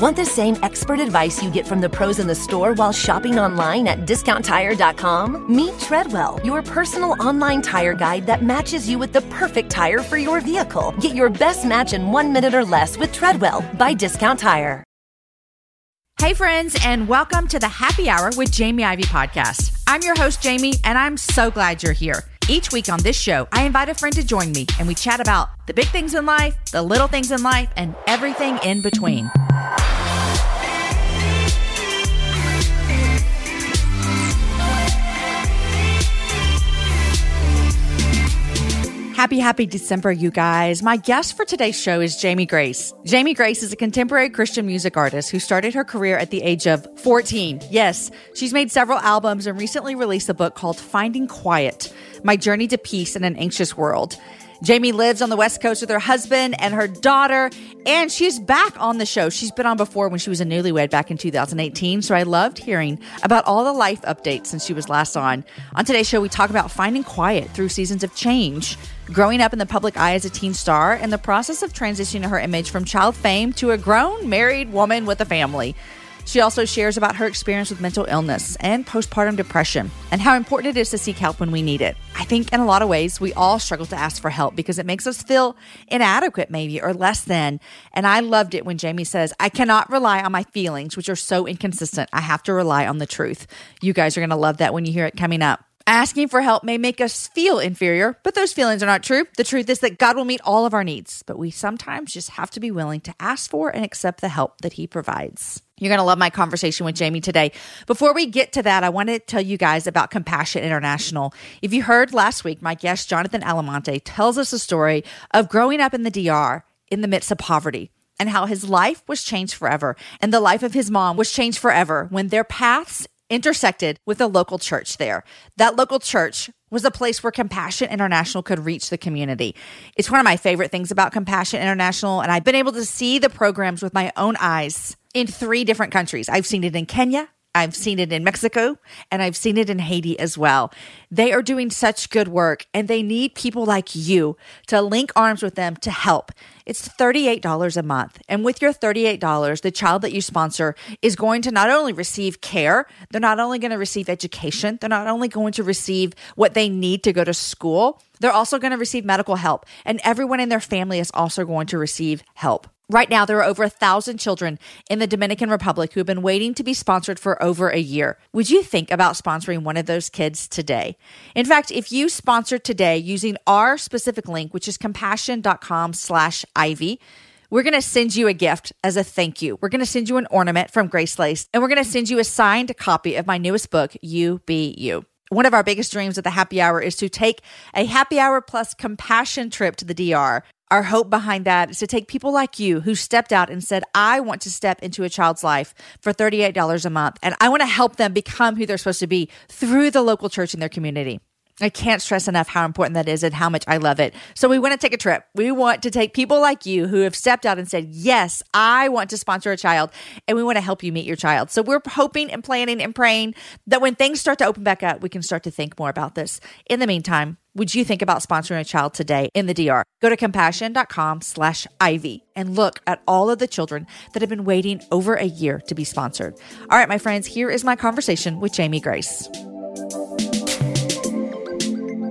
Want the same expert advice you get from the pros in the store while shopping online at discounttire.com? Meet Treadwell, your personal online tire guide that matches you with the perfect tire for your vehicle. Get your best match in one minute or less with Treadwell by Discount Tire. Hey, friends, and welcome to the Happy Hour with Jamie Ivey podcast. I'm your host, Jamie, and I'm so glad you're here. Each week on this show, I invite a friend to join me, and we chat about the big things in life, the little things in life, and everything in between. Happy, happy December, you guys. My guest for today's show is Jamie Grace. Jamie Grace is a contemporary Christian music artist who started her career at the age of 14. Yes, she's made several albums and recently released a book called Finding Quiet My Journey to Peace in an Anxious World. Jamie lives on the West Coast with her husband and her daughter, and she's back on the show. She's been on before when she was a newlywed back in 2018. So I loved hearing about all the life updates since she was last on. On today's show, we talk about finding quiet through seasons of change, growing up in the public eye as a teen star, and the process of transitioning her image from child fame to a grown married woman with a family. She also shares about her experience with mental illness and postpartum depression and how important it is to seek help when we need it. I think in a lot of ways, we all struggle to ask for help because it makes us feel inadequate, maybe, or less than. And I loved it when Jamie says, I cannot rely on my feelings, which are so inconsistent. I have to rely on the truth. You guys are going to love that when you hear it coming up. Asking for help may make us feel inferior, but those feelings are not true. The truth is that God will meet all of our needs, but we sometimes just have to be willing to ask for and accept the help that He provides. You're going to love my conversation with Jamie today. Before we get to that, I want to tell you guys about Compassion International. If you heard last week, my guest, Jonathan Alamonte, tells us a story of growing up in the DR in the midst of poverty and how his life was changed forever and the life of his mom was changed forever when their paths intersected with a local church there. That local church was a place where Compassion International could reach the community. It's one of my favorite things about Compassion International, and I've been able to see the programs with my own eyes in three different countries. I've seen it in Kenya, I've seen it in Mexico and I've seen it in Haiti as well. They are doing such good work and they need people like you to link arms with them to help. It's $38 a month. And with your $38, the child that you sponsor is going to not only receive care, they're not only going to receive education, they're not only going to receive what they need to go to school, they're also going to receive medical help. And everyone in their family is also going to receive help. Right now, there are over a thousand children in the Dominican Republic who have been waiting to be sponsored for over a year. Would you think about sponsoring one of those kids today? In fact, if you sponsor today using our specific link, which is compassion.com slash Ivey, we're going to send you a gift as a thank you. We're going to send you an ornament from Grace Lace, and we're going to send you a signed copy of my newest book, You Be You. One of our biggest dreams at the happy hour is to take a happy hour plus compassion trip to the DR. Our hope behind that is to take people like you who stepped out and said, I want to step into a child's life for $38 a month, and I want to help them become who they're supposed to be through the local church in their community. I can't stress enough how important that is and how much I love it. So we want to take a trip. We want to take people like you who have stepped out and said, Yes, I want to sponsor a child and we want to help you meet your child. So we're hoping and planning and praying that when things start to open back up, we can start to think more about this. In the meantime, would you think about sponsoring a child today in the DR? Go to compassion.com slash Ivey and look at all of the children that have been waiting over a year to be sponsored. All right, my friends, here is my conversation with Jamie Grace.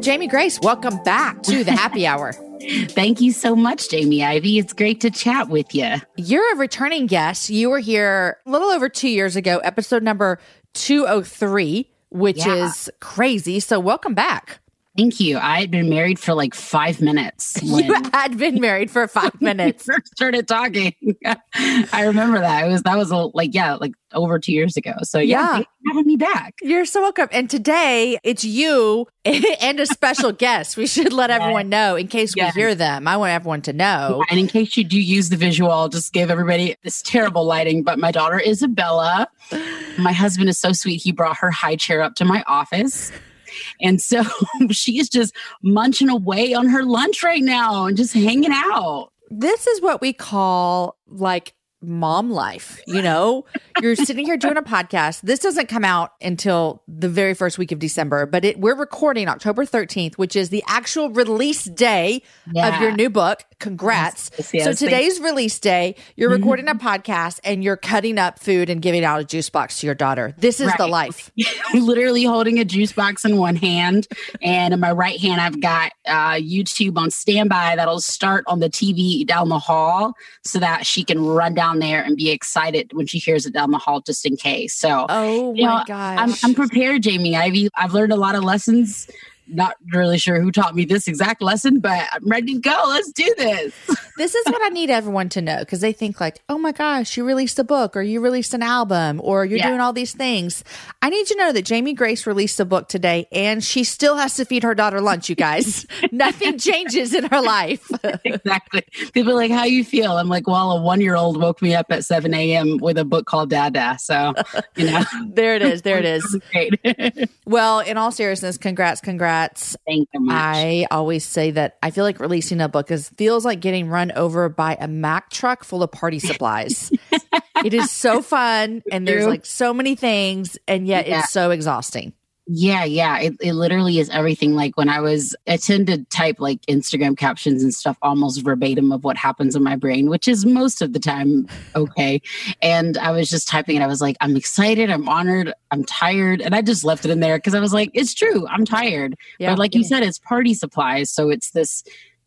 Jamie Grace, welcome back to the happy hour. Thank you so much, Jamie Ivey. It's great to chat with you. You're a returning guest. You were here a little over two years ago, episode number 203, which yeah. is crazy. So, welcome back. Thank you. I had been married for like five minutes. you had been married for five minutes. first started talking. I remember that. It was that was a, like yeah, like over two years ago. So yeah, yeah having me back. You're so welcome. And today it's you and a special guest. We should let everyone know in case we hear them. I want everyone to know. And in case you do use the visual, I'll just give everybody this terrible lighting. But my daughter Isabella, my husband is so sweet. He brought her high chair up to my office. And so she is just munching away on her lunch right now and just hanging out. This is what we call like mom life. You know, you're sitting here doing a podcast. This doesn't come out until the very first week of December, but it, we're recording October 13th, which is the actual release day yeah. of your new book, congrats. Yes, yes, so today's release day, you're mm-hmm. recording a podcast and you're cutting up food and giving out a juice box to your daughter. This is right. the life. Literally holding a juice box in one hand, and in my right hand, I've got uh, YouTube on standby that'll start on the TV down the hall, so that she can run down there and be excited when she hears it down the hall, just in case. So, oh my know, gosh, I'm, I'm prepared, Jamie Ivey. I've learned a lot of lessons not really sure who taught me this exact lesson, but I'm ready to go. Let's do this. this is what I need everyone to know because they think like, oh my gosh, you released a book or you released an album or you're yeah. doing all these things. I need you to know that Jamie Grace released a book today and she still has to feed her daughter lunch, you guys. Nothing changes in her life. exactly. People are like, how you feel? I'm like, well, a one year old woke me up at 7 a.m. with a book called Dada. So, you know. there it is. There it is. well, in all seriousness, congrats, congrats Much. I always say that I feel like releasing a book is feels like getting run over by a Mack truck full of party supplies. it is so fun and there's like so many things and yet yeah. it's so exhausting. Yeah, yeah. It, it literally is everything. Like when I was, I tend to type like Instagram captions and stuff almost verbatim of what happens in my brain, which is most of the time okay. And I was just typing it. I was like, I'm excited, I'm honored, I'm tired. And I just left it in there because I was like, it's true, I'm tired. Yeah, but like yeah. you said, it's party supplies. So it's this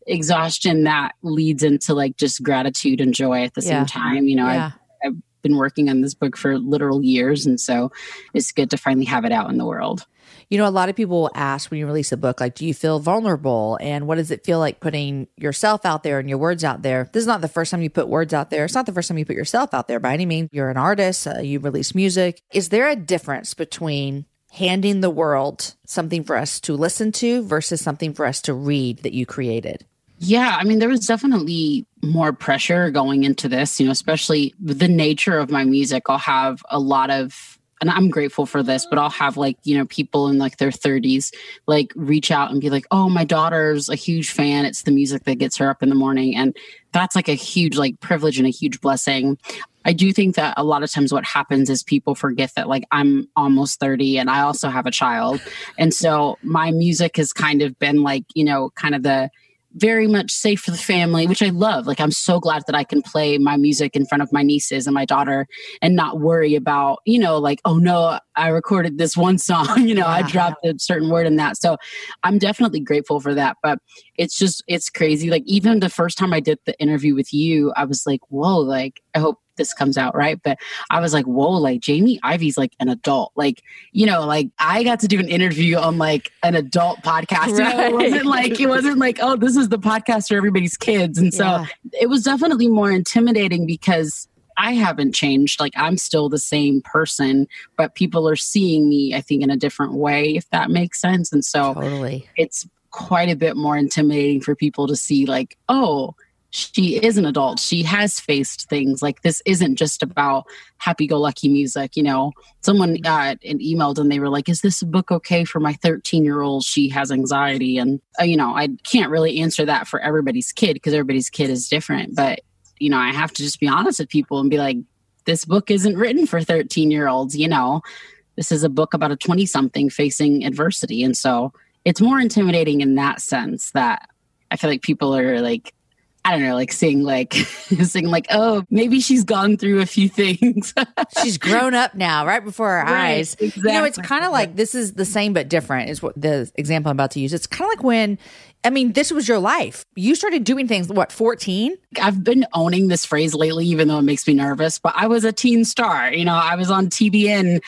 exhaustion that leads into like just gratitude and joy at the yeah. same time. You know, yeah. I've, I've been working on this book for literal years. And so it's good to finally have it out in the world. You know, a lot of people will ask when you release a book, like, do you feel vulnerable? And what does it feel like putting yourself out there and your words out there? This is not the first time you put words out there. It's not the first time you put yourself out there by any means. You're an artist, uh, you release music. Is there a difference between handing the world something for us to listen to versus something for us to read that you created? Yeah, I mean, there was definitely more pressure going into this, you know, especially the nature of my music. I'll have a lot of and I'm grateful for this, but I'll have like, you know, people in like their 30s like reach out and be like, oh, my daughter's a huge fan. It's the music that gets her up in the morning. And that's like a huge like privilege and a huge blessing. I do think that a lot of times what happens is people forget that like I'm almost 30 and I also have a child. And so my music has kind of been like, you know, kind of the very much safe for the family, which I love. Like I'm so glad that I can play my music in front of my nieces and my daughter and not worry about, you know, like, oh no, I recorded this one song, you know, yeah. I dropped a certain word in that. So I'm definitely grateful for that. But it's just it's crazy. Like even the first time I did the interview with you, I was like, whoa, like I hope this comes out right but i was like whoa like jamie Ivey's like an adult like you know like i got to do an interview on like an adult podcast right. it wasn't like it wasn't like oh this is the podcast for everybody's kids and so yeah. it was definitely more intimidating because I haven't changed. Like I'm still the same person, but people are seeing me, I think, in a different way, if that makes sense. And so totally. it's quite a bit more intimidating for people to see, like, oh, she is an adult. She has faced things like this isn't just about happy go lucky music. You know, someone got an emailed and they were like, Is this book okay for my 13 year old? She has anxiety. And, uh, you know, I can't really answer that for everybody's kid because everybody's kid is different. But, you know, I have to just be honest with people and be like, This book isn't written for 13 year olds. You know, this is a book about a 20 something facing adversity. And so it's more intimidating in that sense that I feel like people are like, I don't know, like seeing like seeing like, oh, maybe she's gone through a few things. she's grown up now, right before our right, eyes. Exactly. You know, it's kind of like this is the same but different, is what the example I'm about to use. It's kind of like when I mean, this was your life. You started doing things, what, 14? I've been owning this phrase lately, even though it makes me nervous, but I was a teen star. You know, I was on TBN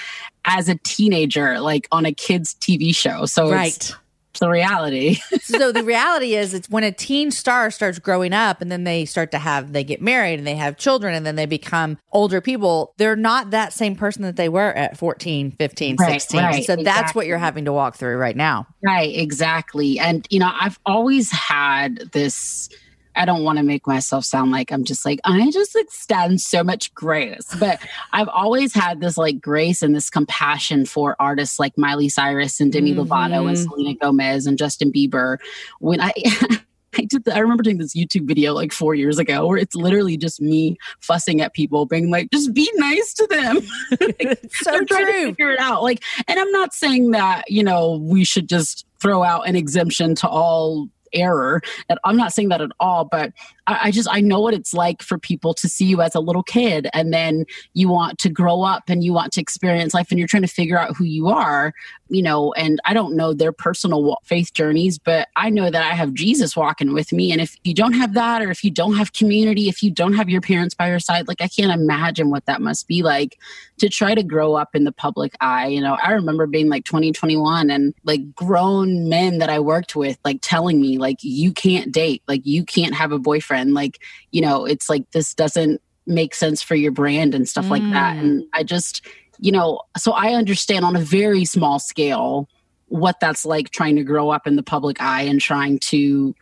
as a teenager, like on a kids' TV show. So right the reality. so the reality is it's when a teen star starts growing up and then they start to have they get married and they have children and then they become older people, they're not that same person that they were at 14, 15, right, 16. Right, so exactly. that's what you're having to walk through right now. Right, exactly. And you know, I've always had this I don't want to make myself sound like I'm just like, I just extend so much grace. But I've always had this like grace and this compassion for artists like Miley Cyrus and Demi mm-hmm. Lovato and Selena Gomez and Justin Bieber. When I I did the, I remember doing this YouTube video like four years ago where it's literally just me fussing at people, being like, just be nice to them. like, so true. Trying to figure it out. Like, and I'm not saying that, you know, we should just throw out an exemption to all error. And I'm not saying that at all, but I, just I know what it's like for people to see you as a little kid and then you want to grow up and you want to experience life and you're trying to figure out who you are you know, and I don't know their personal faith journeys, but I know that I have Jesus walking with me. And if you don't have that, or if you don't have community, if you don't have your parents by your side, like I can't imagine what that must be like to try to grow up in the public eye. You know, I remember being like 2021 and like grown men that I worked with, like telling me, like, you can't date, like, you can't have a boyfriend. And like, you know, it's like this doesn't make sense for your brand and stuff mm. like that. And I just, you know, so I understand on a very small scale what that's like trying to grow up in the public eye and trying to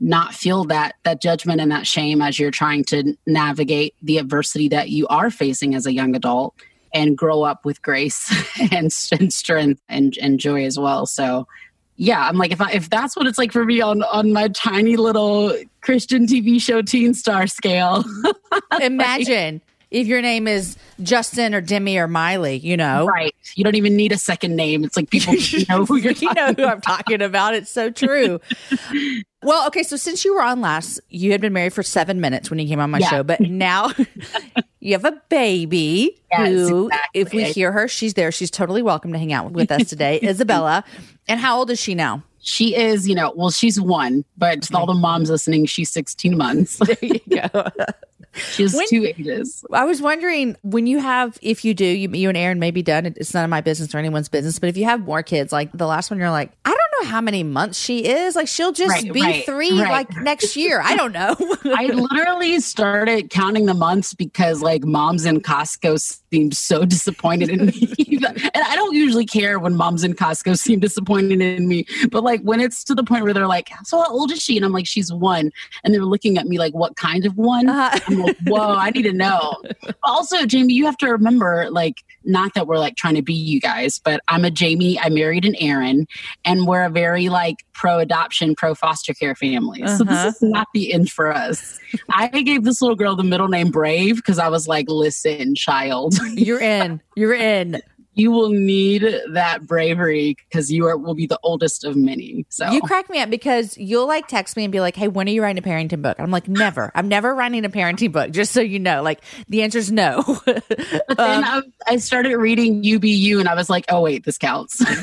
not feel that that judgment and that shame as you're trying to navigate the adversity that you are facing as a young adult and grow up with grace and, and strength and, and joy as well. So yeah, I'm like if I, if that's what it's like for me on on my tiny little Christian TV show teen star scale. Imagine if your name is Justin or Demi or Miley, you know. Right. You don't even need a second name. It's like people know who you're You know who I'm talking about. It's so true. well, okay, so since you were on last, you had been married for seven minutes when you came on my yeah. show, but now you have a baby yes, who, exactly. if we hear her, she's there. She's totally welcome to hang out with us today. Isabella. And how old is she now? She is, you know, well, she's one, but all the moms listening, she's 16 months. there you go. She has when, two ages. I was wondering when you have, if you do, you, you and Aaron may be done. It's none of my business or anyone's business. But if you have more kids, like the last one, you're like, I don't know how many months she is. Like she'll just right, be right, three right. like next year. I don't know. I literally started counting the months because like moms in Costco seemed so disappointed in me. and I don't usually care when moms in Costco seem disappointed in me. But like when it's to the point where they're like, So how old is she? And I'm like, She's one. And they're looking at me like, What kind of one? Uh-huh. I'm like, Whoa, I need to know. also, Jamie, you have to remember, like, not that we're like trying to be you guys, but I'm a Jamie, I married an Aaron, and we're very like pro adoption, pro foster care family. Uh-huh. So this uh-huh. is not the end for us. I gave this little girl the middle name Brave because I was like, listen, child. You're in. You're in you will need that bravery because you are will be the oldest of many. So you crack me up because you'll like text me and be like, "Hey, when are you writing a parenting book?" I'm like, "Never. I'm never writing a parenting book." Just so you know, like the answer is no. but then um, I, I started reading UBU and I was like, "Oh wait, this counts."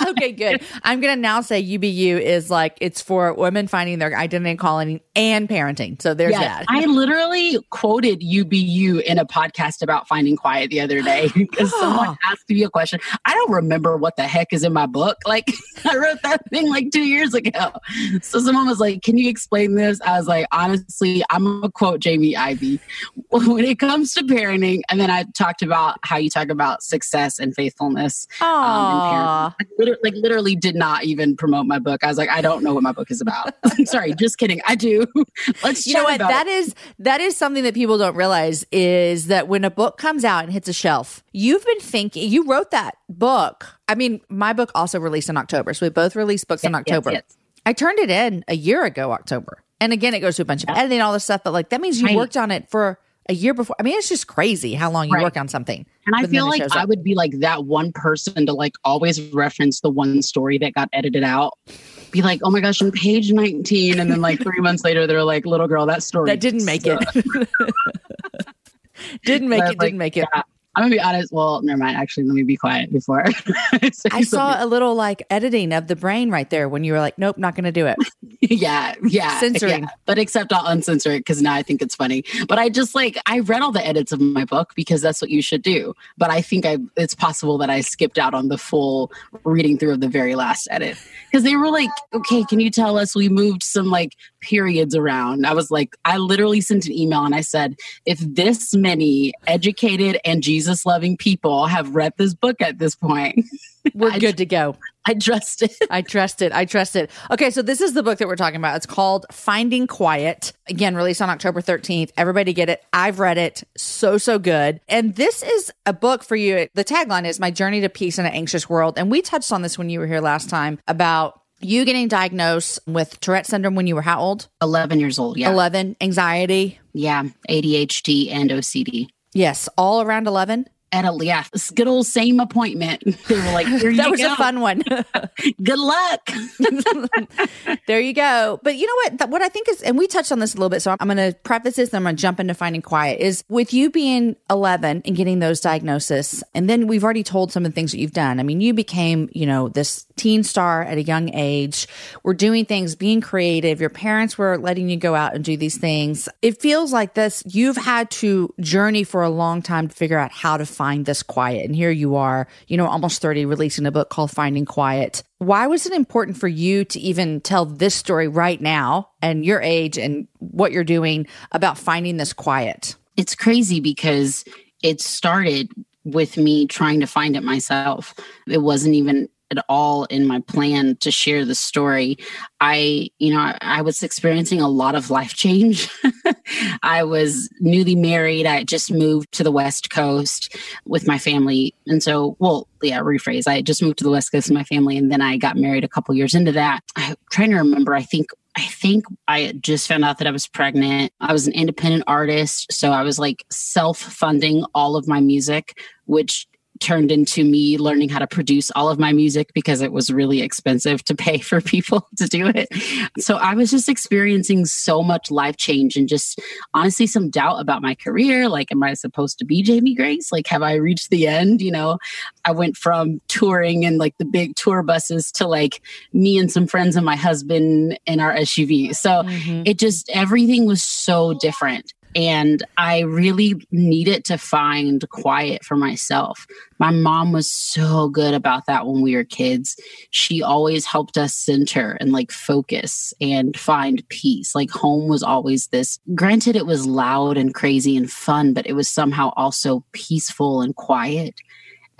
okay, good. I'm gonna now say UBU is like it's for women finding their identity and calling and parenting. So there's yes, that. I literally quoted UBU in a podcast about finding quiet the other day because someone asked me a question. I don't remember what the heck is in my book. Like I wrote that thing like two years ago. So someone was like, "Can you explain this?" I was like, "Honestly, I'm gonna quote Jamie Ivey. when it comes to parenting." And then I talked about how you talk about success and faithfulness. Um, I literally, like literally did not even promote my book. I was like, I don't know what my book is about. Sorry, just kidding. I do. Let's. You know what? That it. is that is something that people don't realize is that when a book comes out and hits a shelf, you've been thinking. You wrote that book. I mean, my book also released in October, so we both released books yes, in October. Yes, yes. I turned it in a year ago, October, and again, it goes to a bunch of editing, all this stuff. But like that means you worked on it for a year before. I mean, it's just crazy how long you right. work on something. And I feel like I would be like that one person to like always reference the one story that got edited out. Be like, oh my gosh, on page 19. And then like three months later, they're like, little girl, that story. That didn't make it. didn't make it, didn't make it. Yeah. I'm gonna be honest. Well, never mind. Actually, let me be quiet before. I, saw a little like editing of the brain right there when you were like, "Nope, not gonna do it." yeah, yeah, censoring. Yeah. But except I'll uncensor it because now I think it's funny. But I just like I read all the edits of my book because that's what you should do. But I think I it's possible that I skipped out on the full reading through of the very last edit because they were like, "Okay, can you tell us we moved some like periods around?" I was like, I literally sent an email and I said, "If this many educated and Jesus Jesus loving people have read this book at this point. We're good to go. I trust it. I trust it. I trust it. Okay, so this is the book that we're talking about. It's called Finding Quiet. Again, released on October 13th. Everybody get it. I've read it. So, so good. And this is a book for you. The tagline is My Journey to Peace in an Anxious World. And we touched on this when you were here last time about you getting diagnosed with Tourette syndrome when you were how old? 11 years old. Yeah. 11. Anxiety. Yeah. ADHD and OCD. Yes, all around 11. At a yeah, good old same appointment. They were like, that was go. a fun one. good luck. there you go. But you know what? What I think is, and we touched on this a little bit, so I'm going to preface this and I'm going to jump into finding quiet. Is with you being 11 and getting those diagnoses, and then we've already told some of the things that you've done. I mean, you became, you know, this teen star at a young age. We're doing things, being creative. Your parents were letting you go out and do these things. It feels like this. You've had to journey for a long time to figure out how to find this quiet. And here you are, you know, almost 30, releasing a book called Finding Quiet. Why was it important for you to even tell this story right now and your age and what you're doing about finding this quiet? It's crazy because it started with me trying to find it myself. It wasn't even at all in my plan to share the story. I, you know, I, I was experiencing a lot of life change. I was newly married. I just moved to the West Coast with my family. And so, well, yeah, rephrase. I just moved to the West Coast with my family and then I got married a couple years into that. I'm trying to remember, I think I think I just found out that I was pregnant. I was an independent artist. So I was like self funding all of my music, which turned into me learning how to produce all of my music because it was really expensive to pay for people to do it. So I was just experiencing so much life change and just honestly some doubt about my career. Like, am I supposed to be Jamie Grace? Like, have I reached the end? You know, I went from touring and like the big tour buses to like me and some friends and my husband in our SUV. So mm-hmm. it just, everything was so different. And I really needed to find quiet for myself. My mom was so good about that when we were kids. She always helped us center and like focus and find peace. Like home was always this, granted, it was loud and crazy and fun, but it was somehow also peaceful and quiet.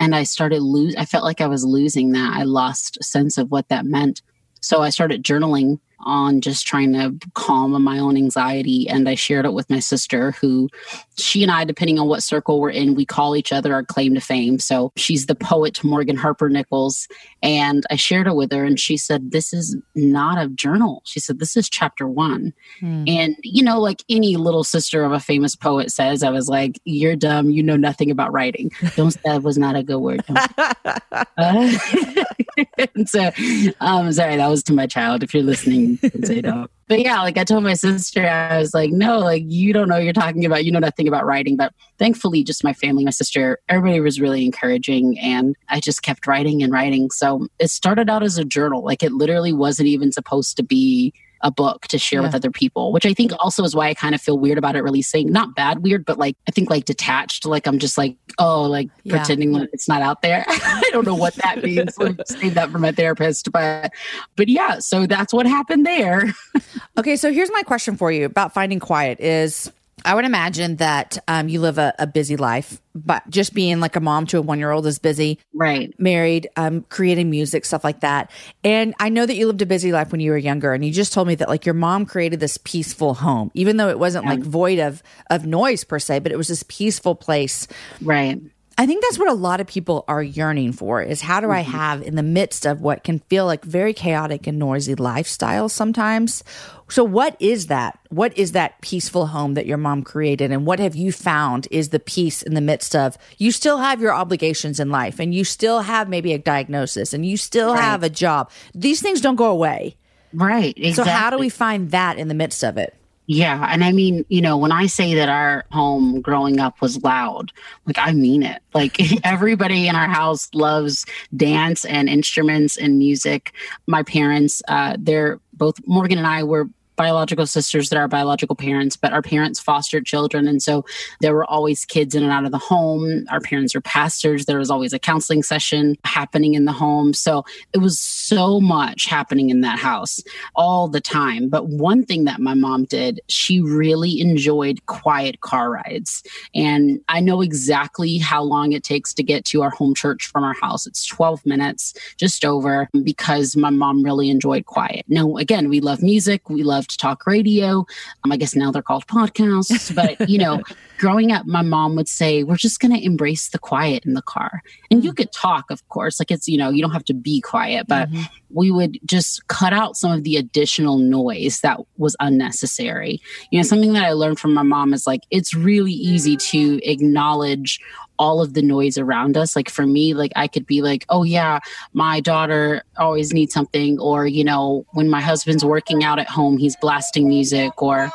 And I started lose. I felt like I was losing that. I lost sense of what that meant. So I started journaling on just trying to calm my own anxiety. And I shared it with my sister, who she and I, depending on what circle we're in, we call each other our claim to fame. So she's the poet Morgan Harper Nichols. And I shared it with her, and she said, This is not a journal. She said, This is chapter one. Hmm. And, you know, like any little sister of a famous poet says, I was like, You're dumb. You know nothing about writing. Don't, that was not a good word. uh, so, um, sorry, that was to my child. If you're listening, say no. But yeah, like I told my sister, I was like, no, like you don't know you're talking about. You know nothing about writing. But thankfully, just my family, my sister, everybody was really encouraging. And I just kept writing and writing. So it started out as a journal. Like it literally wasn't even supposed to be a book to share yeah. with other people, which I think also is why I kind of feel weird about it releasing. Not bad weird, but like I think like detached. Like I'm just like, oh, like yeah. pretending like it's not out there. I don't know what that means. like, save that for my therapist. But but yeah, so that's what happened there. okay, so here's my question for you about finding quiet is I would imagine that um, you live a, a, busy life, but just being like a mom to a one year old is busy. Right. Married, um, creating music, stuff like that. And I know that you lived a busy life when you were younger, and you just told me that like your mom created this peaceful home, even though it wasn't yeah. like void of of noise per se, but it was this peaceful place. Right. I think that's what a lot of people are yearning for is how do mm-hmm. I have in the midst of what can feel like very chaotic and noisy lifestyle sometimes. So what is that? What is that peaceful home that your mom created and what have you found is the peace in the midst of you still have your obligations in life and you still have maybe a diagnosis and you still right. have a job. These things don't go away. Right. Exactly. So how do we find that in the midst of it? Yeah. And I mean, you know, when I say that our home growing up was loud, like I mean it. Like everybody in our house loves dance and instruments and music. My parents, uh, they're both Morgan and I were biological sisters that are biological parents, but our parents fostered children. And so there were always kids in and out of the home. Our parents were pastors. There was always a counseling session happening in the home. So it was so much happening in that house all the time. But one thing that my mom did, she really enjoyed quiet car rides. And I know exactly how long it takes to get to our home church from our house. It's 12 minutes, just over, because my mom really enjoyed quiet. Now, again, we love music. We love talk radio. Um, I guess now they're called podcasts. But, you know, growing up, my mom would say, we're just going to embrace the quiet in the car. And you mm. could talk, of course, like it's, you know, you don't have to be quiet, but mm-hmm. we would just cut out some of the additional noise that was unnecessary. You know, something that I learned from my mom is like it's really easy to acknowledge all of the noise around us. Like for me, like I could be like, oh yeah, my daughter always needs something, or you know, when my husband's working out at home, he's blasting music, or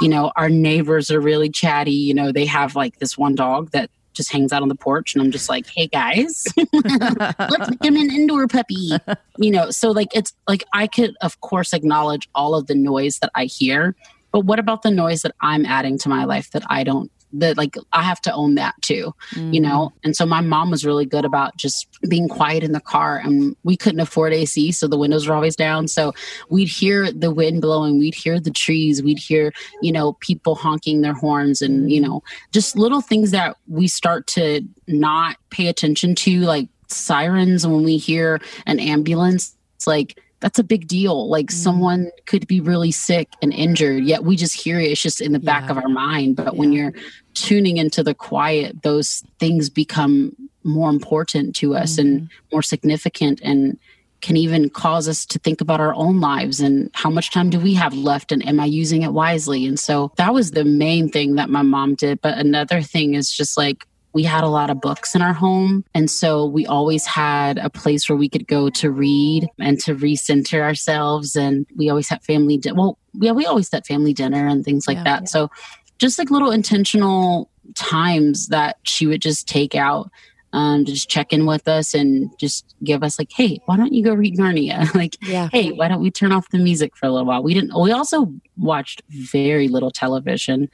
you know, our neighbors are really chatty. You know, they have like this one dog that just hangs out on the porch and I'm just like, hey guys, let's make him an indoor puppy. You know, so like it's like I could of course acknowledge all of the noise that I hear, but what about the noise that I'm adding to my life that I don't that like I have to own that too, mm-hmm. you know? And so my mom was really good about just being quiet in the car and we couldn't afford AC, so the windows were always down. So we'd hear the wind blowing, we'd hear the trees, we'd hear, you know, people honking their horns and, you know, just little things that we start to not pay attention to, like sirens when we hear an ambulance. It's like that's a big deal. Like mm. someone could be really sick and injured, yet we just hear it. It's just in the back of our mind. But yeah. when you're tuning into the quiet, those things become more important to us mm. and mm-hmm. more significant and can even cause us to think about our own lives and how much time do we have left and am I using it wisely? And so that was the main thing that my mom did. But another thing is just like we had a lot of books in our home. And so we always had a place where we could go to read and to recenter ourselves. And we always had family, di- well, yeah, we always had family dinner and things like yeah, that. Yeah. So just like little intentional times that she would just take out um, to just check in with us and just give us like, hey, why don't you go read Narnia? like, yeah. hey, why don't we turn off the music for a little while? We didn't. We also watched very little television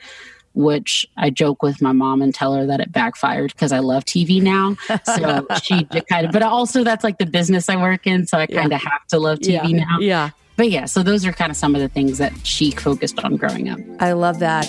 which I joke with my mom and tell her that it backfired because I love TV now. So she kind of, but also that's like the business I work in. So I kind of yeah. have to love TV yeah. now. Yeah. But yeah, so those are kind of some of the things that she focused on growing up. I love that.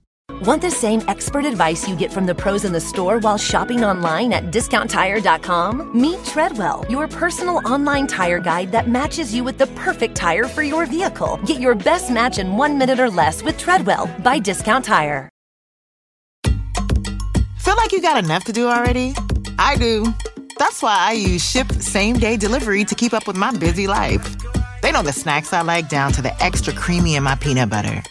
Want the same expert advice you get from the pros in the store while shopping online at discounttire.com? Meet Treadwell, your personal online tire guide that matches you with the perfect tire for your vehicle. Get your best match in one minute or less with Treadwell by Discount Tire. Feel like you got enough to do already? I do. That's why I use Shipt same day delivery to keep up with my busy life. They know the snacks I like down to the extra creamy in my peanut butter.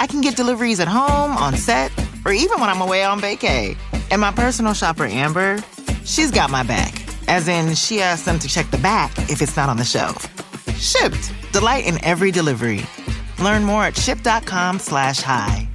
I can get deliveries at home, on set, or even when I'm away on vacay. And my personal shopper, Amber, she's got my back. As in, she asks them to check the back if it's not on the shelf. Shipt. Delight in every delivery. Learn more at shipt.com slash hi.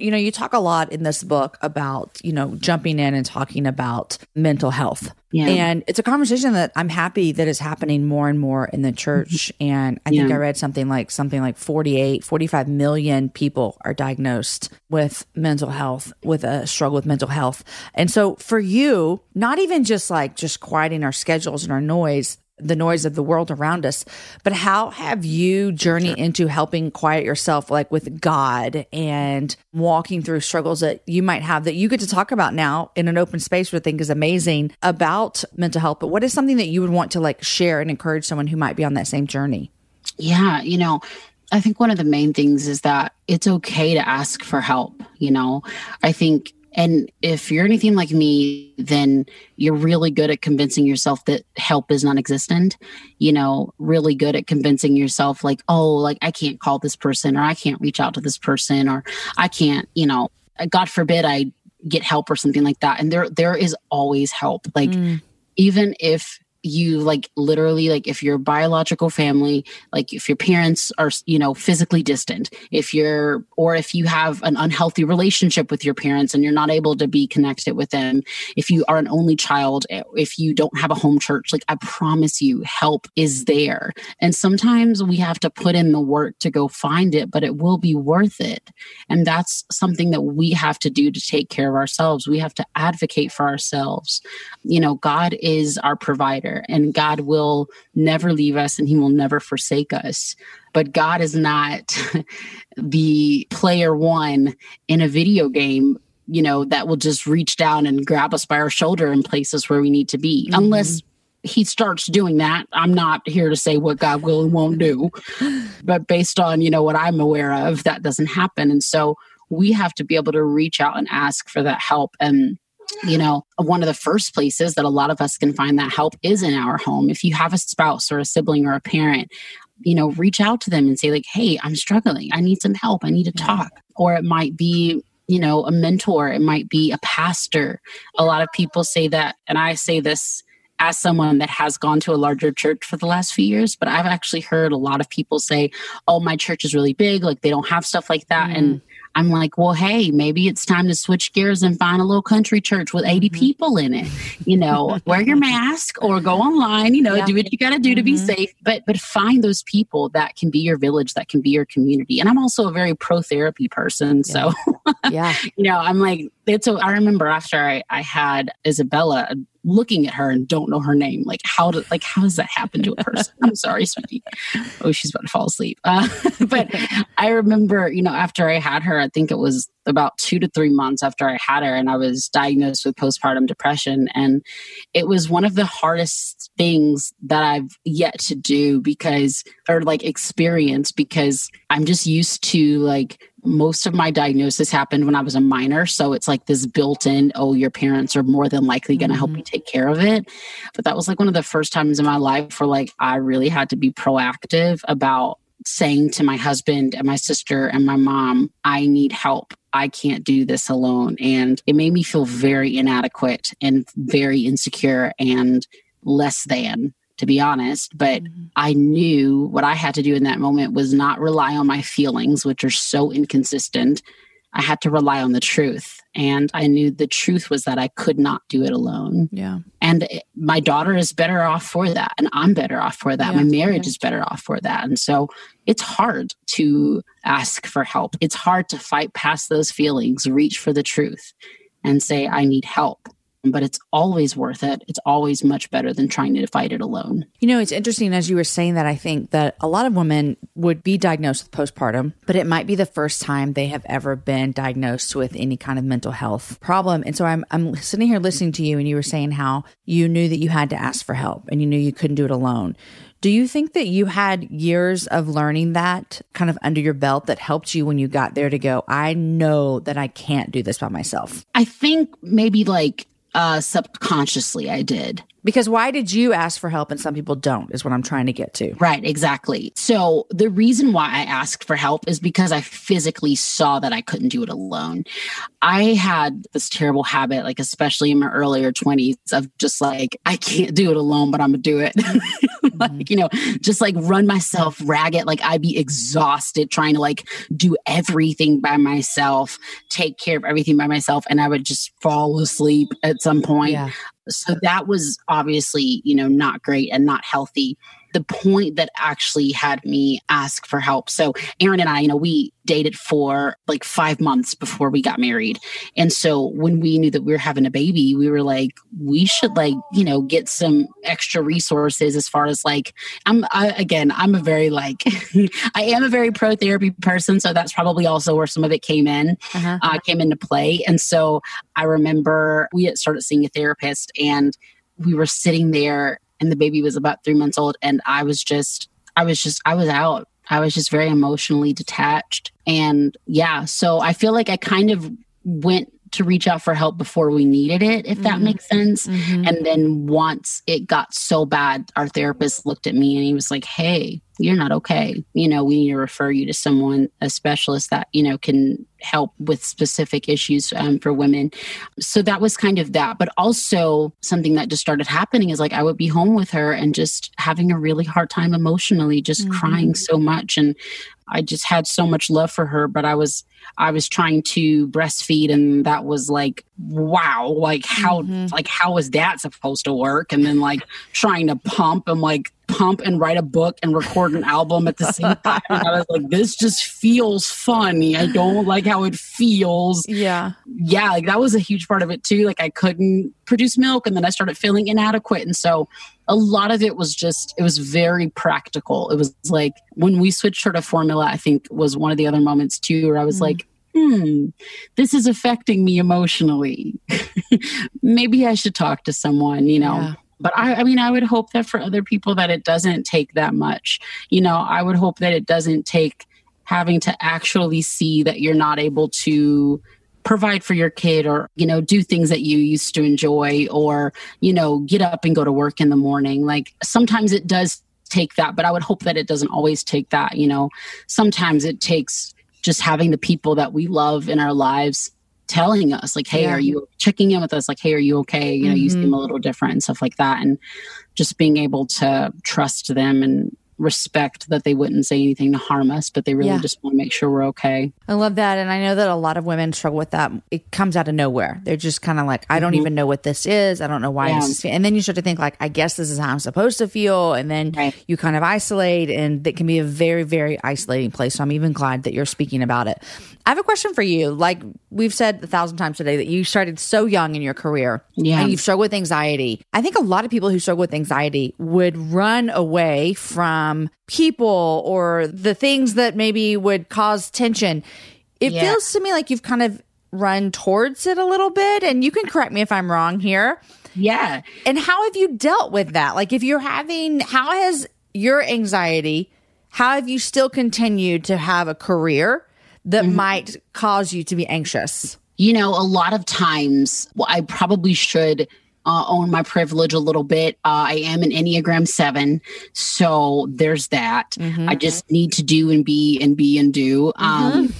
You know, you talk a lot in this book about, you know, jumping in and talking about mental health. Yeah. And it's a conversation that I'm happy that is happening more and more in the church. Mm-hmm. And I think yeah. I read something like something like 48, 45 million people are diagnosed with mental health, with a struggle with mental health. And so for you, not even just like just quieting our schedules and our noise, the noise of the world around us. But how have you journeyed sure. into helping quiet yourself, like with God and walking through struggles that you might have that you get to talk about now in an open space, which I think is amazing about mental health. But what is something that you would want to like share and encourage someone who might be on that same journey? Yeah, you know, I think one of the main things is that it's okay to ask for help. You know, I think And if you're anything like me, then you're really good at convincing yourself that help is non existent. You know, really good at convincing yourself, like, oh, like I can't call this person or I can't reach out to this person or I can't, you know, God forbid I get help or something like that. And there there is always help. Like mm. even if you like literally like if your biological family like if your parents are you know physically distant if you're or if you have an unhealthy relationship with your parents and you're not able to be connected with them if you are an only child eh, if you don't have a home church like i promise you help is there. And sometimes we have to put in the work to go find it but it will be worth it. And that's something that we have to do to take care of ourselves. We have to advocate for ourselves. You know god is our provider and God will never leave us and he will never forsake us. But God is not the player one in a video game you know, that will just reach down and grab us by our shoulder in places where we need to be, mm-hmm. unless he starts doing that. I'm not here to say what God will and won't do, but based on, you know, what I'm aware of, that doesn't happen. And so we have to be able to reach out and ask for that help. And you know, one of the first places that a lot of us can find that help is in our home. If you have a spouse or a sibling or a parent, you know, reach out to them and say, like, hey, I'm struggling. I need some help. I need to talk. Or it might be, you know, a mentor, it might be a pastor. A lot of people say that, and I say this as someone that has gone to a larger church for the last few years, but I've actually heard a lot of people say, oh, my church is really big. Like they don't have stuff like that. Mm. And I'm like, well, hey, maybe it's time to switch gears and find a little country church with 80 mm-hmm. people in it. You know, wear your mask or go online, you know, yeah. do what you got to do mm-hmm. to be mm-hmm. safe, but but find those people that can be your village, that can be your community. And I'm also a very pro therapy person, yeah. so yeah. you know, I'm like it's so I remember after I, I had Isabella looking at her and don't know her name. Like how like how does that happen to a person? I'm sorry, sweetie. Oh, she's about to fall asleep. Uh, but I remember, you know, after I had her, I think it was about two to three months after I had her, and I was diagnosed with postpartum depression. And it was one of the hardest things that I've yet to do because, or like experience, because I'm just used to like most of my diagnosis happened when I was a minor. So it's like this built in, oh, your parents are more than likely going to mm-hmm. help you take care of it. But that was like one of the first times in my life where like I really had to be proactive about saying to my husband and my sister and my mom, I need help. I can't do this alone. And it made me feel very inadequate and very insecure and less than to be honest. But mm-hmm. I knew what I had to do in that moment was not rely on my feelings, which are so inconsistent. I had to rely on the truth. And I knew the truth was that I could not do it alone. Yeah. And it, my daughter is better off for that. And I'm better off for that. Yeah. My marriage is better off for that. And so it's hard to ask for help. It's hard to fight past those feelings, reach for the truth, and say, I need help but it's always worth it. It's always much better than trying to fight it alone. You know, it's interesting as you were saying that. I think that a lot of women would be diagnosed with postpartum, but it might be the first time they have ever been diagnosed with any kind of mental health problem. And so I'm, I'm sitting here listening to you, and you were saying how you knew that you had to ask for help and you knew you couldn't do it alone. Do you think that you had years of learning that kind of under your belt that helped you when you got there to go, I know that I can't do this by myself? I think maybe like uh, subconsciously I did. Because why did you ask for help and some people don't, is what I'm trying to get to. Right, exactly. So the reason why I asked for help is because I physically saw that I couldn't do it alone. I had this terrible habit, like, especially in my earlier 20s, of just like, I can't do it alone, but I'm gonna do it. like, mm-hmm. you know, just like run myself ragged. Like, I'd be exhausted trying to like do everything by myself, take care of everything by myself. And I would just fall asleep at some point. Yeah. So that was obviously, you know, not great and not healthy the point that actually had me ask for help. So Aaron and I, you know, we dated for like five months before we got married. And so when we knew that we were having a baby, we were like, we should like, you know, get some extra resources as far as like, I'm I, again, I'm a very like, I am a very pro therapy person. So that's probably also where some of it came in, uh-huh. uh, came into play. And so I remember we had started seeing a therapist and we were sitting there and the baby was about three months old and i was just i was just i was out. I was just very emotionally detached. And yeah so i feel like i kind of went to reach out for help before we needed it, if that mm-hmm. makes sense. Mm-hmm. And then once it got so bad, our therapist looked at me and he was like, Hey, you're not okay. You know, we need to refer you to someone, a specialist that, you know, can help with specific issues um, for women. So that was kind of that. But also, something that just started happening is like I would be home with her and just having a really hard time emotionally, just mm-hmm. crying so much. And I just had so much love for her, but I was I was trying to breastfeed and that was like wow, like how mm-hmm. like how is that supposed to work? And then like trying to pump and like pump and write a book and record an album at the same time. And I was like, this just feels funny. I don't like how it feels. Yeah. Yeah, like that was a huge part of it too. Like I couldn't produce milk and then I started feeling inadequate. And so a lot of it was just it was very practical. It was like when we switched her to formula, I think was one of the other moments too where I was like, hmm, this is affecting me emotionally. Maybe I should talk to someone, you know. Yeah. But I, I mean, I would hope that for other people that it doesn't take that much. You know, I would hope that it doesn't take having to actually see that you're not able to provide for your kid or you know do things that you used to enjoy or you know get up and go to work in the morning like sometimes it does take that but i would hope that it doesn't always take that you know sometimes it takes just having the people that we love in our lives telling us like hey Yeah. are you checking in with us like hey are you okay you know you Mhm. seem a little different and stuff like that and just being able to trust them and respect that they wouldn't say anything to harm us but they really Yeah. just want to make sure we're okay I love that. And I know that a lot of women struggle with that. It comes out of nowhere. They're just kind of like, I don't mm-hmm. even know what this is. I don't know why Yeah. this is. And then you start to think, like, I guess this is how I'm supposed to feel. And then Right. you kind of isolate, and that can be a very, very isolating place. So I'm even glad that you're speaking about it. I have a question for you. Like we've said a thousand times today, that you started so young in your career. Yeah. And you've struggled with anxiety. I think a lot of people who struggle with anxiety would run away from Um, people or the things that maybe would cause tension. It Yeah. feels to me like you've kind of run towards it a little bit. And you can correct me if I'm wrong here. yeah And how have you dealt with that? Like, if you're having, how has your anxiety, how have you still continued to have a career that mm-hmm. might cause you to be anxious? You know, a lot of times, well, I probably should uh, own my privilege a little bit. Uh, I am an Enneagram 7. So there's that. I just need to do and be and be and do. Um,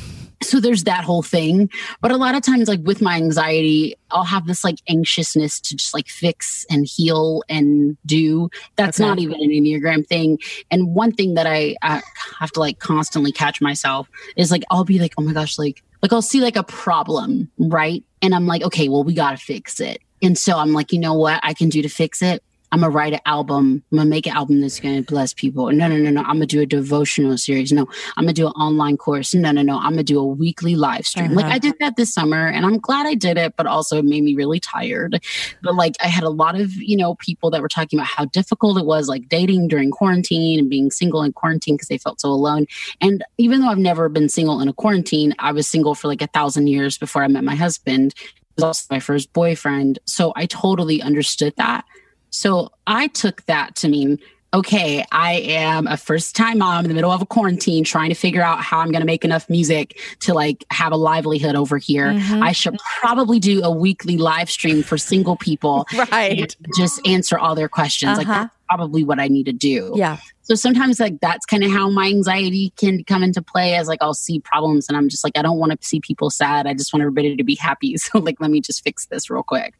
so there's that whole thing. But a lot of times, like with my anxiety, I'll have this like anxiousness to just like fix and heal and do. That's Okay. not even an Enneagram thing. And one thing that I, I have to like constantly catch myself is like, I'll be like, oh my gosh, like, like I'll see like a problem, right? And I'm like, okay, well, we got to fix it. And so I'm like, you know what I can do to fix it? I'm gonna write an album. I'm gonna make an album that's gonna bless people. No, no, no, no. I'm gonna do a devotional series. No, I'm gonna do an online course. No, no, no. I'm gonna do a weekly live stream. Like Uh-huh. I did that this summer, and I'm glad I did it. But also, it made me really tired. But like, I had a lot of you know people that were talking about how difficult it was, like dating during quarantine and being single in quarantine because they felt so alone. And even though I've never been single in a quarantine, I was single for like a thousand years before I met my husband. Was also my first boyfriend. So I totally understood that. So I took that to mean, okay, I am a first time mom in the middle of a quarantine trying to figure out how I'm going to make enough music to like have a livelihood over here. Mm-hmm. I should probably do a weekly live stream for single people. Right. Just answer all their questions. Like Uh-huh. that's probably what I need to do. Yeah. So sometimes like that's kind of how my anxiety can come into play as like I'll see problems and I'm just like I don't want to see people sad. I just want everybody to be happy. So like let me just fix this real quick.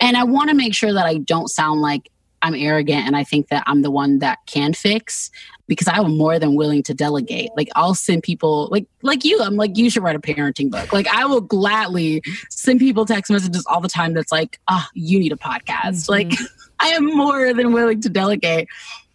And I want to make sure that I don't sound like I'm arrogant and I think that I'm the one that can fix because I'm more than willing to delegate. Like I'll send people like like you. I'm like you should write a parenting book. Like I will gladly send people text messages all the time that's like, "Ah, you need a podcast." Like I am more than willing to delegate.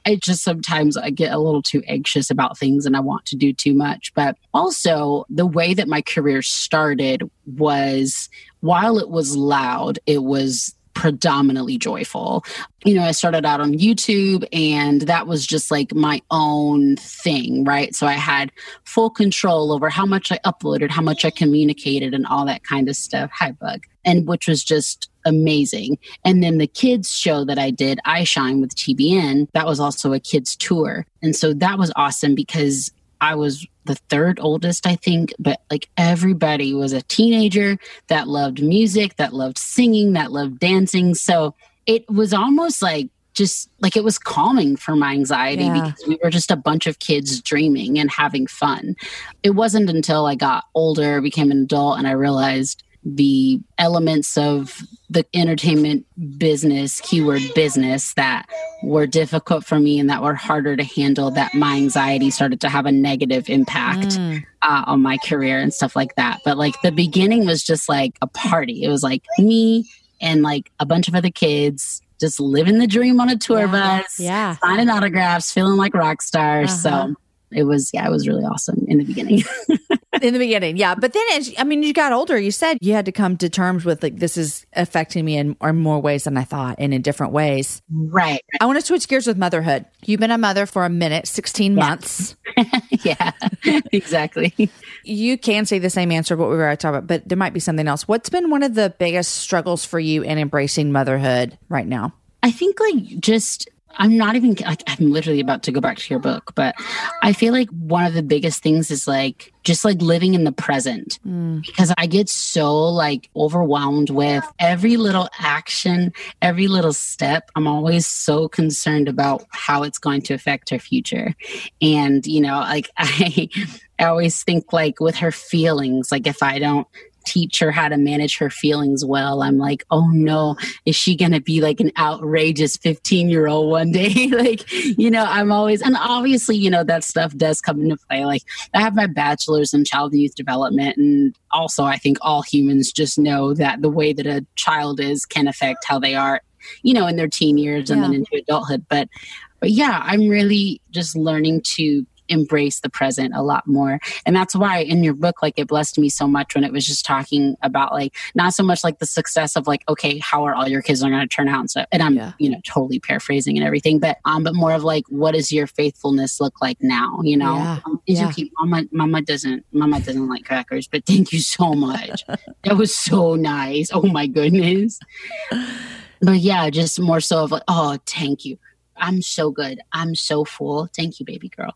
I just sometimes I get a little too anxious about things and I want to do too much. But also, the way that my career started was while it was loud, it was predominantly joyful. You know, I started out on YouTube and that was just like my own thing, right? So I had full control over how much I uploaded, how much I communicated, and all that kind of stuff. Hi, Bug. And which was just amazing. And then the kids show that I did, iShine with TBN, that was also a kids tour. And so that was awesome because I was the third oldest, I think, but like everybody was a teenager that loved music, that loved singing, that loved dancing. So it was almost like just like it was calming for my anxiety yeah. because we were just a bunch of kids dreaming and having fun. It wasn't until I got older, became an adult, and I realized the elements of the entertainment business, keyword business, that were difficult for me and that were harder to handle, that my anxiety started to have a negative impact mm. uh, on my career and stuff like that. But like the beginning was just like a party. It was like me and like a bunch of other kids just living the dream on a tour yeah, bus, yeah. signing autographs, feeling like rock stars. Uh-huh. So it was, yeah, it was really awesome in the beginning. in the beginning, yeah. But then, as I mean, you got older. You said you had to come to terms with like this is affecting me in, in more ways than I thought, and in different ways. Right. I want to switch gears with motherhood. You've been a mother for a minute, sixteen yeah. months. yeah, exactly. You can say the same answer what we were talking about, but there might be something else. What's been one of the biggest struggles for you in embracing motherhood right now? I think like just I'm not even like I'm literally about to go back to your book, but I feel like one of the biggest things is like just like living in the present mm. because I get so like overwhelmed with every little action, every little step. I'm always so concerned about how it's going to affect her future. And, you know, like I I always think like with her feelings, like if I don't teach her how to manage her feelings well. I'm like, oh no, is she going to be like an outrageous 15 year old one day? like, you know, I'm always, and obviously, you know, that stuff does come into play. Like, I have my bachelor's in child and youth development. And also, I think all humans just know that the way that a child is can affect how they are, you know, in their teen years and then into adulthood. But, but yeah, I'm really just learning to embrace the present a lot more. And that's why in your book, like it blessed me so much when it was just talking about like not so much like the success of like, okay, how are all your kids are going to turn out and stuff. And I'm, yeah. you know, totally paraphrasing and everything, but um, but more of like what does your faithfulness look like now? You know? Yeah. Um, yeah. okay? Mama Mama doesn't Mama doesn't like crackers, but thank you so much. that was so nice. Oh my goodness. But yeah, just more so of like, oh, thank you I'm so good. I'm so full. Thank you, baby girl.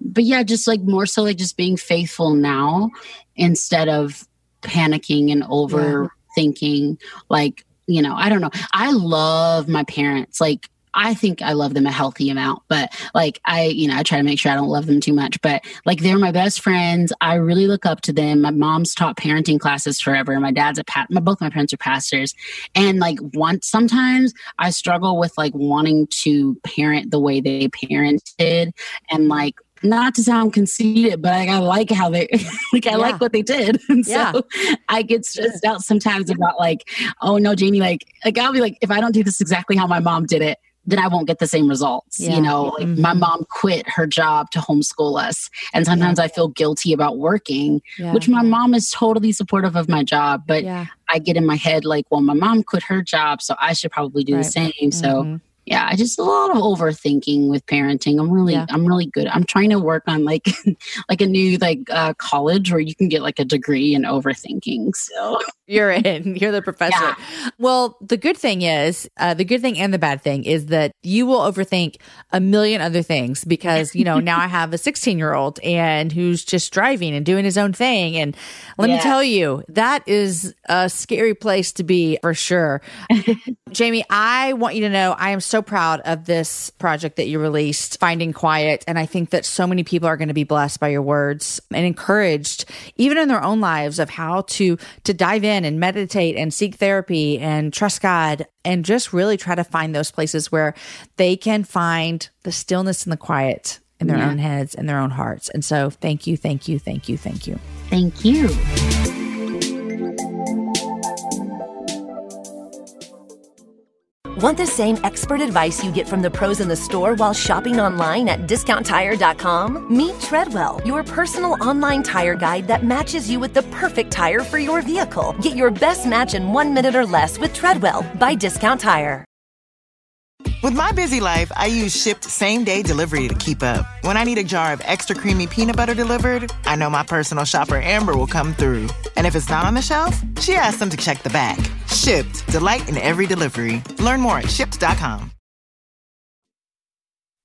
But yeah, just like more so like just being faithful now instead of panicking and overthinking. Yeah. Like, you know, I don't know. I love my parents. Like, I think I love them a healthy amount, but like I, you know, I try to make sure I don't love them too much. But like they're my best friends. I really look up to them. My mom's taught parenting classes forever. My dad's a pat. My, both my parents are pastors, and like once sometimes I struggle with like wanting to parent the way they parented, and like not to sound conceited, but like, I like how they like I yeah. like what they did. And yeah. so I get stressed out sometimes about like, oh no, Jamie, like like I'll be like, if I don't do this exactly how my mom did it, then I won't get the same results. Yeah. You know, like mm-hmm. my mom quit her job to homeschool us. And sometimes yeah. I feel guilty about working, yeah. which my mom is totally supportive of my job. But I get in my head like, well, my mom quit her job, so I should probably do right. the same. Mm-hmm. So yeah, I just a lot of overthinking with parenting. I'm really, yeah. I'm really good. I'm trying to work on like, like a new like uh, college where you can get like a degree in overthinking. So you're in. You're the professor. Yeah. Well, the good thing is, uh, the good thing and the bad thing is that you will overthink a million other things because you know now I have a 16 year old and who's just driving and doing his own thing. And let yeah. me tell you, that is a scary place to be for sure. Jamie, I want you to know I am so proud of this project that you released, Finding Quiet. And I think that so many people are going to be blessed by your words and encouraged, even in their own lives, of how to to dive in and meditate and seek therapy and trust God and just really try to find those places where they can find the stillness and the quiet in their yeah. own heads and their own hearts. And so thank you, thank you, thank you, thank you. Thank you. Want the same expert advice you get from the pros in the store while shopping online at discounttire.com? Meet Treadwell, your personal online tire guide that matches you with the perfect tire for your vehicle. Get your best match in one minute or less with Treadwell by Discount Tire. With my busy life, I use Shipt same day delivery to keep up. When I need a jar of extra creamy peanut butter delivered, I know my personal shopper Amber will come through. And if it's not on the shelf, she asks them to check the back. Shipt, delight in every delivery. Learn more at shipt.com.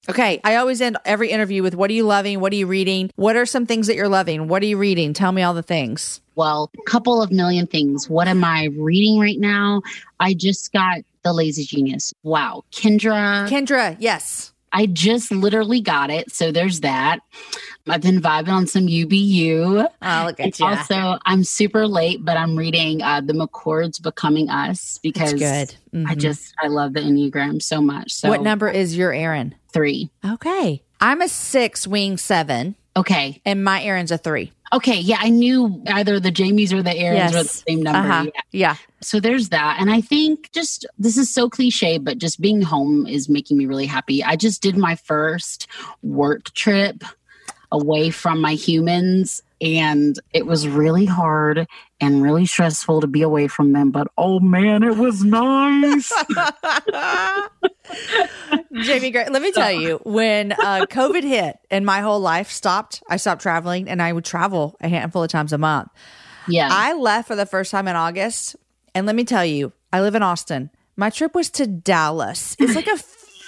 Okay. I always end every interview with what are you loving? What are you reading? What are some things that you're loving? What are you reading? Tell me all the things. Well, a couple of million things. What am I reading right now? I just got The Lazy Genius. Wow. Kendra. Kendra, yes. I just literally got it. So there's that. I've been vibing on some UBU. Oh, look at you. also, I'm super late, but I'm reading uh, the McCords Becoming Us because good. I just I love the Enneagram so much. So what number is your Aaron? Three. Okay. I'm a six, wing seven, Okay. and my Aaron's a three. Okay. Yeah, I knew either the Jamies or the Aarons were the same number. Uh-huh. Yeah. Yeah. So there's that. And I think just this is so cliche, but just being home is making me really happy. I just did my first work trip away from my humans. And it was really hard and really stressful to be away from them. But oh man, it was nice. Jamie Gray, let me tell you, when uh, COVID hit and my whole life stopped, I stopped traveling and I would travel a handful of times a month. yeah. I left for the first time in August. And let me tell you, I live in Austin. My trip was to Dallas. It's like a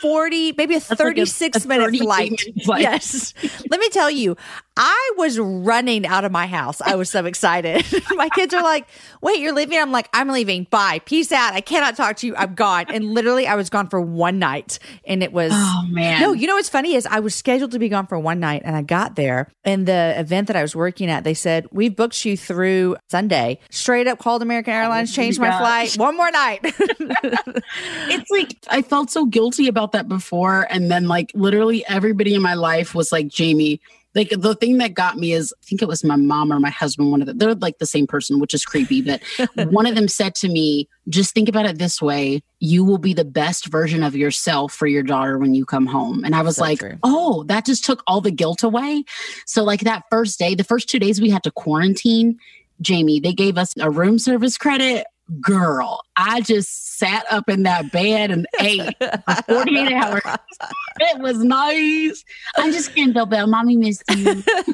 40, maybe a like a- 36 a minute 38 flight. minute flight. Yes. let me tell you, I was running out of my house. I was so excited. my kids are like, wait, you're leaving? I'm like, I'm leaving. Bye. Peace out. I cannot talk to you. I'm gone. And literally, I was gone for one night. And it was. oh man. No, you know what's funny is I was scheduled to be gone for one night and I got there and the event that I was working at, they said, We've booked you through Sunday. Straight up called American oh, Airlines, changed my flight. One more night. it's like I felt so guilty about that before. And then like literally everybody in my life was like, Jamie, like the thing that got me is I think it was my mom or my husband, one of them. They're like the same person, which is creepy. But one of them said to me, just think about it this way. You will be the best version of yourself for your daughter when you come home. And I was So like, true. oh, that just took all the guilt away. So like that first day, the first two days we had to quarantine, Jamie, they gave us a room service credit. Girl, I just sat up in that bed and ate for 48 hours. It was nice. I just can't it. Mommy missed you.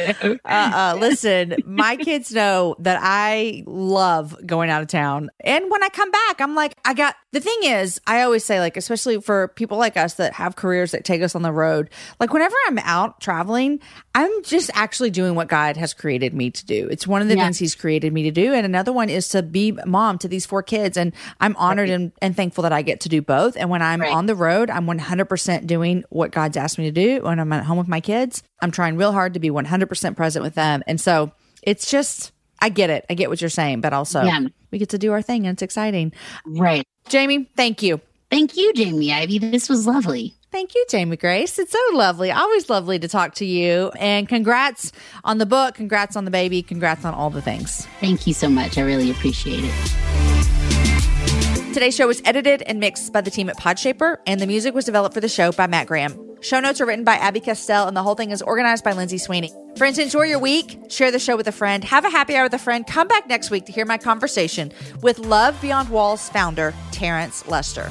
uh, uh, listen, my kids know that I love going out of town. And when I come back, I'm like, I got the thing is, I always say, like, especially for people like us that have careers that take us on the road, like, whenever I'm out traveling, I'm just actually doing what God has created me to do. It's one of the Yeah. things He's created me to do. And another one is to be mom to these four kids. And I'm honored and, and thankful that I get to do both. And when I'm Right. on the road, I'm 100% doing what God's asked me to do. When I'm at home with my kids, I'm trying real hard to be 100% present with them. And so it's just, I get it. I get what you're saying, but also Yeah. we get to do our thing and it's exciting. right. Jamie, thank you. Thank you, Jamie Ivey. This was lovely. Thank you, Jamie Grace. It's so lovely. Always lovely to talk to you. And congrats on the book. Congrats on the baby. Congrats on all the things. Thank you so much. I really appreciate it. Today's show was edited and mixed by the team at Podshaper, and the music was developed for the show by Matt Graham. Show notes are written by Abby Castell, and the whole thing is organized by Lindsay Sweeney. Friends, enjoy your week. Share the show with a friend. Have a happy hour with a friend. Come back next week to hear my conversation with Love Beyond Walls founder Terrence Lester.